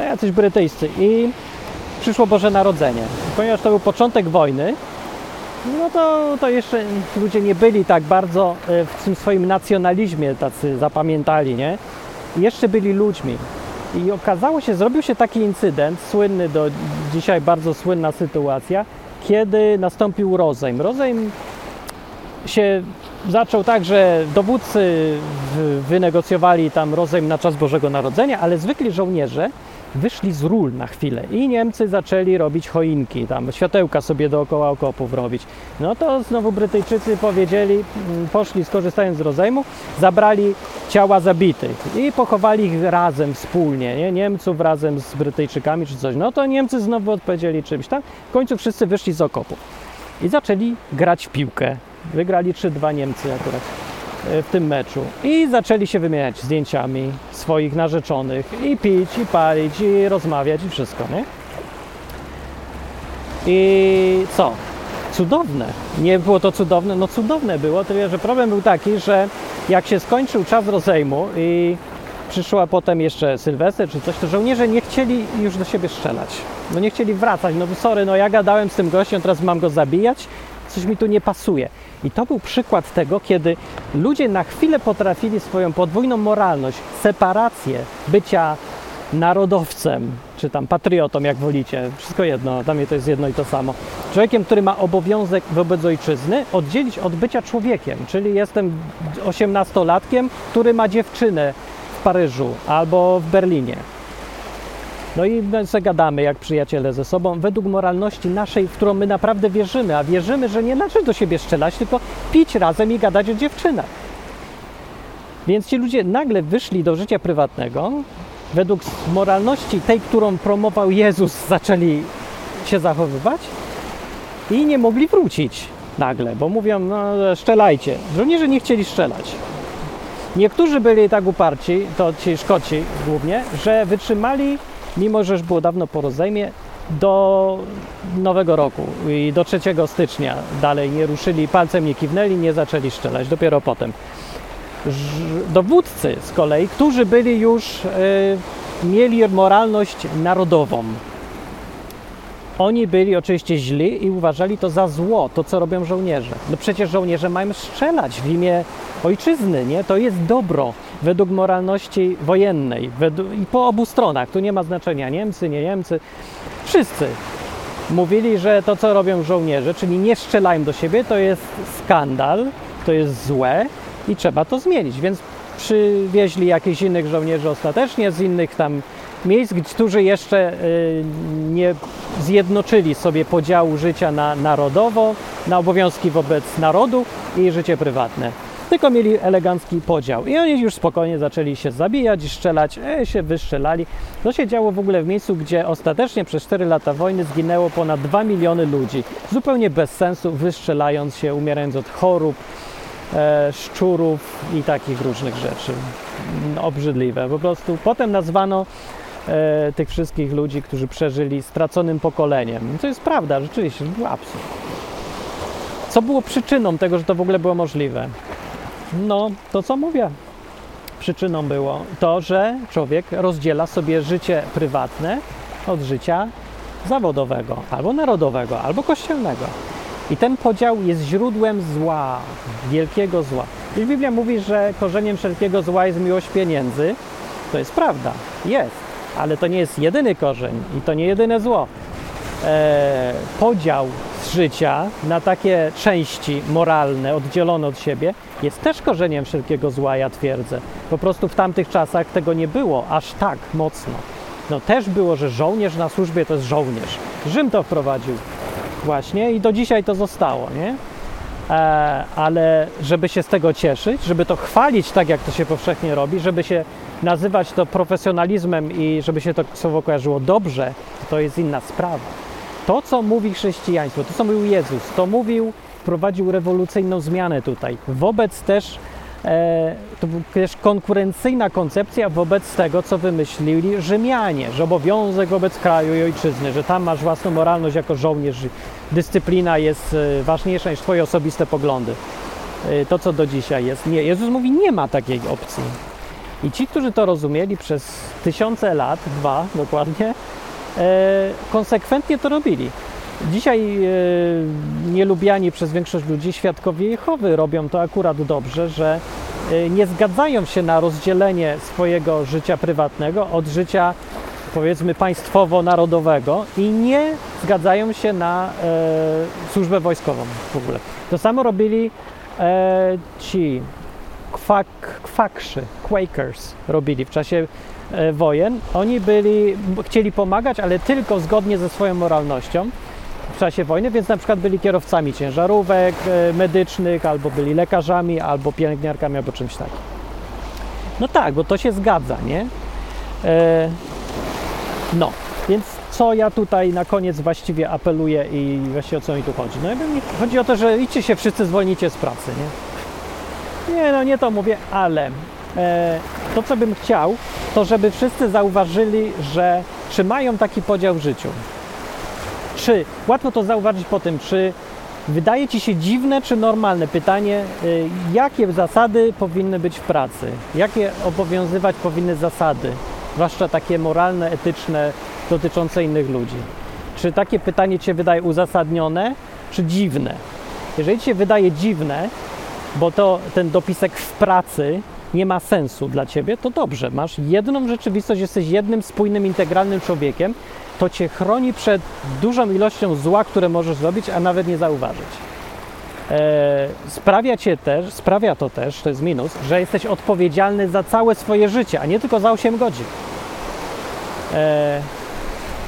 A: jacyś brytyjscy i przyszło Boże Narodzenie. Ponieważ to był początek wojny, no to, to jeszcze ludzie nie byli tak bardzo e, w tym swoim nacjonalizmie tacy zapamiętali, nie? Jeszcze byli ludźmi. I okazało się, zrobił się taki incydent, słynny do dzisiaj bardzo słynna sytuacja, kiedy nastąpił rozejm. Rozejm się zaczął tak, że dowódcy wynegocjowali tam rozejm na czas Bożego Narodzenia, ale zwykli żołnierze wyszli z ról na chwilę i Niemcy zaczęli robić choinki, tam światełka sobie dookoła okopów robić. No to znowu Brytyjczycy powiedzieli, mm, poszli skorzystając z rozejmu, zabrali ciała zabitych i pochowali ich razem, wspólnie, nie? Niemców razem z Brytyjczykami czy coś. No to Niemcy znowu odpowiedzieli czymś tam. W końcu wszyscy wyszli z okopów i zaczęli grać w piłkę. Wygrali 3-2 Niemcy akurat w tym meczu. I zaczęli się wymieniać zdjęciami swoich narzeczonych i pić, i palić, i rozmawiać, i wszystko, nie? I co? Cudowne. Nie było to cudowne? No cudowne było, tyle że problem był taki, że jak się skończył czas rozejmu i przyszła potem jeszcze Sylwester czy coś, to żołnierze nie chcieli już do siebie strzelać. No nie chcieli wracać. No sorry, no ja gadałem z tym gościem, teraz mam go zabijać. Coś mi tu nie pasuje. I to był przykład tego, kiedy ludzie na chwilę potrafili swoją podwójną moralność, separację bycia narodowcem, czy tam patriotą, jak wolicie, wszystko jedno, dla mnie to jest jedno i to samo. Człowiekiem, który ma obowiązek wobec ojczyzny, oddzielić od bycia człowiekiem, czyli jestem 18-latkiem, który ma dziewczynę w Paryżu albo w Berlinie. No i my se gadamy jak przyjaciele ze sobą, według moralności naszej, w którą my naprawdę wierzymy, a wierzymy, że nie należy do siebie strzelać, tylko pić razem i gadać o dziewczynach. Więc ci ludzie nagle wyszli do życia prywatnego, według moralności tej, którą promował Jezus, zaczęli się zachowywać i nie mogli wrócić nagle, bo mówią, no strzelajcie. Żołnierze nie chcieli strzelać. Niektórzy byli tak uparci, to ci Szkoci głównie, że wytrzymali, mimo że już było dawno po rozejmie, do nowego roku i do 3 stycznia dalej nie ruszyli, palcem nie kiwnęli, nie zaczęli strzelać, dopiero potem. Dowódcy z kolei, którzy byli już, y, mieli moralność narodową. Oni byli oczywiście źli i uważali to za zło, to co robią żołnierze. No przecież żołnierze mają strzelać w imię ojczyzny, nie? To jest dobro według moralności wojennej według, i po obu stronach. Tu nie ma znaczenia Niemcy, nie Niemcy. Wszyscy mówili, że to co robią żołnierze, czyli nie strzelają do siebie, to jest skandal, to jest złe i trzeba to zmienić. Więc przywieźli jakichś innych żołnierzy ostatecznie z innych tam miejsc, którzy jeszcze y, nie zjednoczyli sobie podziału życia na narodowo, na obowiązki wobec narodu i życie prywatne. Tylko mieli elegancki podział. I oni już spokojnie zaczęli się zabijać, strzelać, e, się wystrzelali. To się działo w ogóle w miejscu, gdzie ostatecznie przez 4 lata wojny zginęło ponad 2 miliony ludzi. Zupełnie bez sensu, wystrzelając się, umierając od chorób, e, szczurów i takich różnych rzeczy. Mm, Obrzydliwe. Po prostu potem nazwano e, tych wszystkich ludzi, którzy przeżyli straconym pokoleniem. To jest prawda, rzeczywiście, to był absurd. Co było przyczyną tego, że to w ogóle było możliwe? No, to co mówię. Przyczyną było to, że człowiek rozdziela sobie życie prywatne od życia zawodowego, albo narodowego, albo kościelnego. I ten podział jest źródłem zła, wielkiego zła. I Biblia mówi, że korzeniem wszelkiego zła jest miłość pieniędzy. To jest prawda, jest, ale to nie jest jedyny korzeń i to nie jedyne zło. E, podział z życia na takie części moralne, oddzielone od siebie, jest też korzeniem wszelkiego zła, ja twierdzę. Po prostu w tamtych czasach tego nie było aż tak mocno. No też było, że żołnierz na służbie to jest żołnierz. Rzym to wprowadził właśnie i do dzisiaj to zostało, nie? E, ale żeby się z tego cieszyć, żeby to chwalić tak, jak to się powszechnie robi, żeby się nazywać to profesjonalizmem i żeby się to słowo kojarzyło dobrze, to jest inna sprawa. To, co mówi chrześcijaństwo, to, co mówił Jezus, to mówił, wprowadził rewolucyjną zmianę tutaj. Wobec też, e, to też konkurencyjna koncepcja wobec tego, co wymyślili Rzymianie, że obowiązek wobec kraju i ojczyzny, że tam masz własną moralność jako żołnierz, dyscyplina jest e, ważniejsza niż twoje osobiste poglądy. E, to, co do dzisiaj jest. Nie, Jezus mówi, nie ma takiej opcji. I ci, którzy to rozumieli przez tysiące lat, dwa dokładnie, konsekwentnie to robili. Dzisiaj e, nielubiani przez większość ludzi świadkowie Jehowy robią to akurat dobrze, że e, nie zgadzają się na rozdzielenie swojego życia prywatnego od życia powiedzmy państwowo-narodowego i nie zgadzają się na e, służbę wojskową w ogóle. To samo robili e, ci kwak, Quakers robili w czasie e, wojen. Oni byli, chcieli pomagać, ale tylko zgodnie ze swoją moralnością w czasie wojny, więc na przykład byli kierowcami ciężarówek e, medycznych, albo byli lekarzami, albo pielęgniarkami, albo czymś takim. No tak, bo to się zgadza, nie? E, no, więc co ja tutaj na koniec właściwie apeluję i właściwie o co mi tu chodzi? No chodzi o to, że idźcie się wszyscy zwolnicie z pracy, nie? Nie, no nie to mówię, ale e, to co bym chciał, to żeby wszyscy zauważyli, że czy mają taki podział w życiu. Czy, łatwo to zauważyć po tym, czy wydaje Ci się dziwne czy normalne pytanie, y, jakie zasady powinny być w pracy? Jakie obowiązywać powinny zasady? Zwłaszcza takie moralne, etyczne, dotyczące innych ludzi. Czy takie pytanie Cię wydaje uzasadnione, czy dziwne? Jeżeli Ci się wydaje dziwne, bo to ten dopisek w pracy nie ma sensu dla Ciebie, to dobrze, masz jedną rzeczywistość, jesteś jednym spójnym, integralnym człowiekiem, to Cię chroni przed dużą ilością zła, które możesz zrobić, a nawet nie zauważyć. E, sprawia, cię też, sprawia to też, to jest minus, że jesteś odpowiedzialny za całe swoje życie, a nie tylko za 8 godzin. E,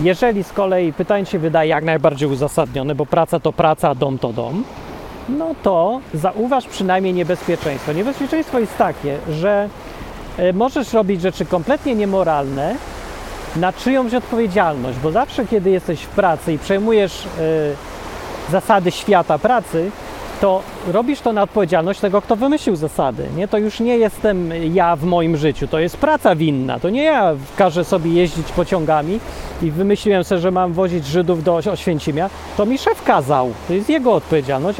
A: jeżeli z kolei pytanie się wydaje jak najbardziej uzasadnione, bo praca to praca, dom to dom, no to zauważ przynajmniej niebezpieczeństwo. Niebezpieczeństwo jest takie, że e, możesz robić rzeczy kompletnie niemoralne na czyjąś odpowiedzialność, bo zawsze, kiedy jesteś w pracy i przejmujesz e, zasady świata pracy, to robisz to na odpowiedzialność tego, kto wymyślił zasady. Nie? To już nie jestem ja w moim życiu, to jest praca winna. To nie ja każę sobie jeździć pociągami i wymyśliłem sobie, że mam wozić Żydów do Oświęcimia. To mi szef kazał. To jest jego odpowiedzialność,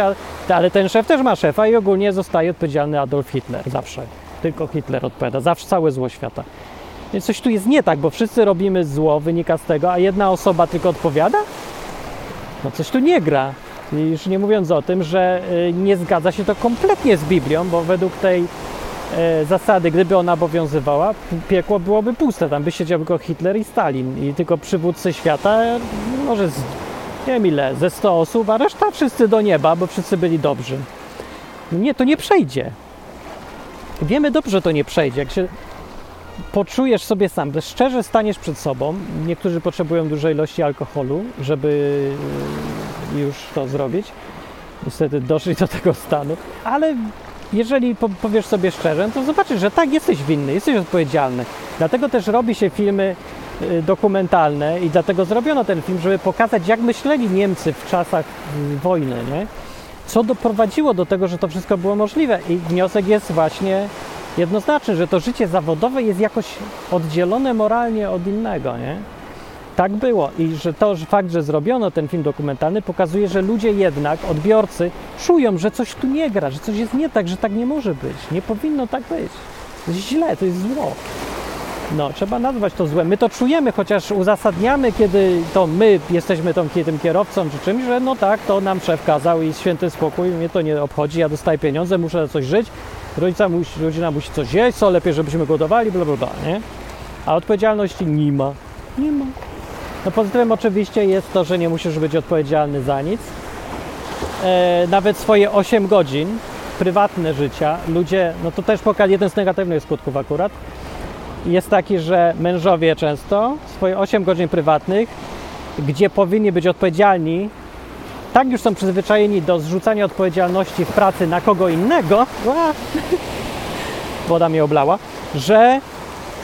A: ale ten szef też ma szefa i ogólnie zostaje odpowiedzialny Adolf Hitler. Zawsze. Tylko Hitler odpowiada. Zawsze całe zło świata. Więc coś tu jest nie tak, bo wszyscy robimy zło, wynika z tego, a jedna osoba tylko odpowiada? No coś tu nie gra. Już nie mówiąc o tym, że y, nie zgadza się to kompletnie z Biblią, bo według tej e, zasady, gdyby ona obowiązywała, piekło byłoby puste. Tam by siedział tylko Hitler i Stalin i tylko przywódcy świata, może z, nie wiem ile, ze 100 osób, a reszta wszyscy do nieba, bo wszyscy byli dobrzy. Nie, to nie przejdzie. Wiemy dobrze, że to nie przejdzie. Jak się poczujesz sobie sam, szczerze staniesz przed sobą, niektórzy potrzebują dużej ilości alkoholu, żeby y, już to zrobić. Niestety doszli do tego stanu, ale jeżeli po- powiesz sobie szczerze, to zobaczysz, że tak, jesteś winny, jesteś odpowiedzialny. Dlatego też robi się filmy y, dokumentalne i dlatego zrobiono ten film, żeby pokazać, jak myśleli Niemcy w czasach y, wojny, nie? Co doprowadziło do tego, że to wszystko było możliwe. I wniosek jest właśnie jednoznaczny, że to życie zawodowe jest jakoś oddzielone moralnie od innego, nie? Tak było i że to że fakt, że zrobiono ten film dokumentalny pokazuje, że ludzie jednak, odbiorcy czują, że coś tu nie gra, że coś jest nie tak, że tak nie może być, nie powinno tak być. To jest źle, to jest zło. No, trzeba nazwać to złem. My to czujemy, chociaż uzasadniamy, kiedy to my jesteśmy tą, tym kierowcą czy czymś, że no tak, to nam szef kazał i święty spokój, mnie to nie obchodzi, ja dostaję pieniądze, muszę coś żyć, rodzica musi, rodzina musi coś jeść, co lepiej, żebyśmy godowali, bla, bla, bla, nie? A odpowiedzialności nie ma. Nie ma. No pozytywem oczywiście jest to, że nie musisz być odpowiedzialny za nic. E, nawet swoje 8 godzin prywatne życia ludzie, no to też pokazuje jeden z negatywnych skutków akurat, jest taki, że mężowie często swoje 8 godzin prywatnych, gdzie powinni być odpowiedzialni, tak już są przyzwyczajeni do zrzucania odpowiedzialności w pracy na kogo innego, woda mnie oblała, że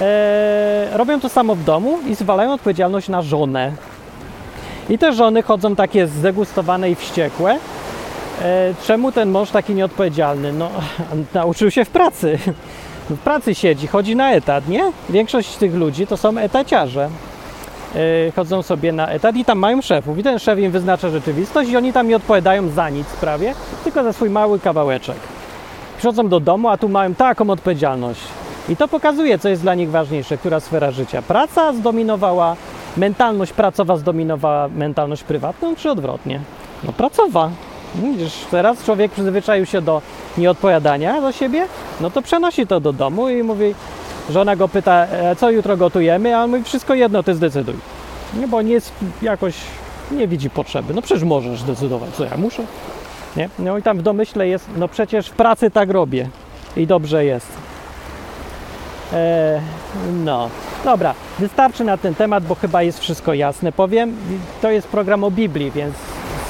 A: e, robią to samo w domu i zwalają odpowiedzialność na żonę. I te żony chodzą takie zdegustowane i wściekłe. E, czemu ten mąż taki nieodpowiedzialny? No, <laughs> nauczył się w pracy. W pracy siedzi, chodzi na etat, nie? Większość tych ludzi to są etaciarze. Yy, chodzą sobie na etat i tam mają szefów. I ten szef im wyznacza rzeczywistość i oni tam nie odpowiadają za nic prawie, tylko za swój mały kawałeczek. Przychodzą do domu, a tu mają taką odpowiedzialność. I to pokazuje, co jest dla nich ważniejsze, która sfera życia. Praca zdominowała, mentalność pracowa zdominowała mentalność prywatną, czy odwrotnie? No pracowa. Widzisz, teraz człowiek przyzwyczaił się do nieodpowiadania za siebie, no to przenosi to do domu i mówi, Żona go pyta, e, co jutro gotujemy, a on mówi, wszystko jedno, ty zdecyduj. Nie, bo nie jest jakoś, nie widzi potrzeby. No przecież możesz zdecydować, co ja muszę. Nie? No i tam w domyśle jest, no przecież w pracy tak robię i dobrze jest. E, no, dobra, wystarczy na ten temat, bo chyba jest wszystko jasne. Powiem, to jest program o Biblii, więc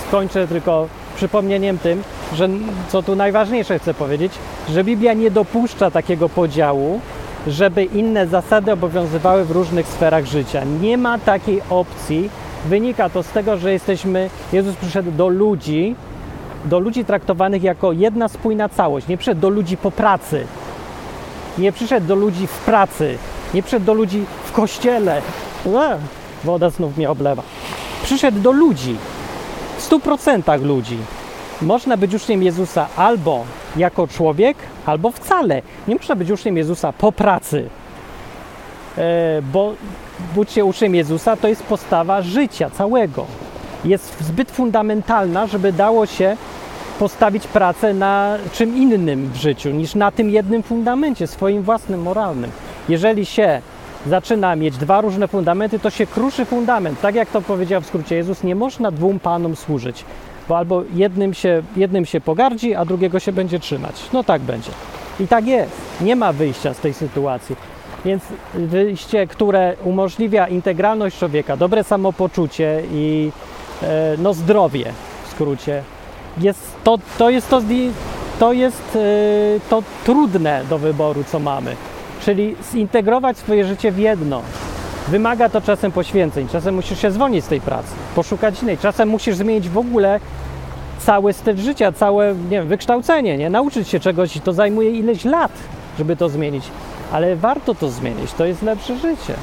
A: skończę tylko przypomnieniem tym, że co tu najważniejsze chcę powiedzieć, że Biblia nie dopuszcza takiego podziału, żeby inne zasady obowiązywały w różnych sferach życia. Nie ma takiej opcji. Wynika to z tego, że jesteśmy, Jezus przyszedł do ludzi, do ludzi traktowanych jako jedna spójna całość. Nie przyszedł do ludzi po pracy, nie przyszedł do ludzi w pracy, nie przyszedł do ludzi w kościele. Woda znów mnie oblewa. Przyszedł do ludzi, w stu procentach ludzi. Można być uczniem Jezusa albo jako człowiek, albo wcale. Nie można być uczniem Jezusa po pracy, e, bo być się uczniem Jezusa to jest postawa życia całego. Jest zbyt fundamentalna, żeby dało się postawić pracę na czym innym w życiu niż na tym jednym fundamencie, swoim własnym moralnym. Jeżeli się zaczyna mieć dwa różne fundamenty, to się kruszy fundament. Tak jak to powiedział w skrócie Jezus, nie można dwóm panom służyć, bo albo jednym się, jednym się pogardzi, a drugiego się będzie trzymać. No tak będzie. I tak jest. Nie ma wyjścia z tej sytuacji. Więc wyjście, które umożliwia integralność człowieka, dobre samopoczucie i e, no, zdrowie w skrócie, jest to, to jest to, to jest e, to trudne do wyboru, co mamy. Czyli zintegrować swoje życie w jedno. Wymaga to czasem poświęceń, czasem musisz się zwolnić z tej pracy, poszukać innej, czasem musisz zmienić w ogóle cały styl życia, całe nie wiem, wykształcenie, nie? nauczyć się czegoś i to zajmuje ileś lat, żeby to zmienić, ale warto to zmienić, to jest lepsze życie.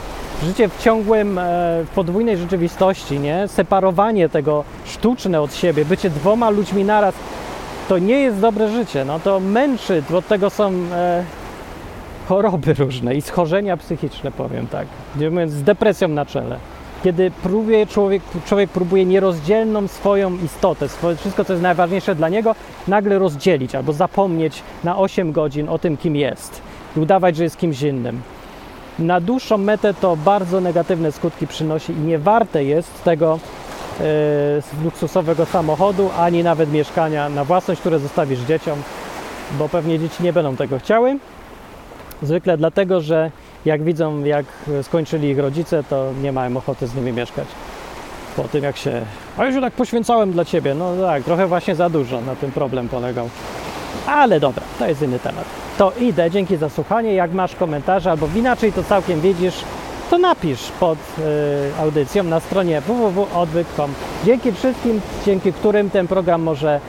A: Życie w ciągłym, e, w podwójnej rzeczywistości, nie? separowanie tego sztuczne od siebie, bycie dwoma ludźmi naraz, to nie jest dobre życie, no to męczy, od tego są e, choroby różne i schorzenia psychiczne, powiem tak, z depresją na czele. Kiedy próbuje człowiek, człowiek próbuje nierozdzielną swoją istotę, swoje, wszystko co jest najważniejsze dla niego, nagle rozdzielić albo zapomnieć na 8 godzin o tym, kim jest i udawać, że jest kimś innym. Na dłuższą metę to bardzo negatywne skutki przynosi i nie warte jest tego e, luksusowego samochodu, ani nawet mieszkania na własność, które zostawisz dzieciom, bo pewnie dzieci nie będą tego chciały. Zwykle dlatego, że jak widzą, jak skończyli ich rodzice, to nie mają ochoty z nimi mieszkać. Po tym, jak się. A już tak poświęcałem dla ciebie. No tak, trochę właśnie za dużo na tym problem polegał. Ale dobra, to jest inny temat. To idę, dzięki za słuchanie. Jak masz komentarze albo inaczej to całkiem widzisz, to napisz pod y, audycją na stronie www.odwyk.com. Dzięki wszystkim, dzięki którym ten program może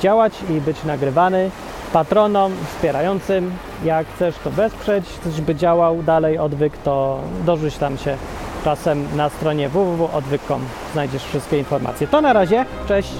A: działać i być nagrywany. Patronom wspierającym, jak chcesz to wesprzeć, żeby działał dalej odwyk, to dorzuć tam się czasem na stronie www.odwyk.com. Znajdziesz wszystkie informacje. To na razie, cześć!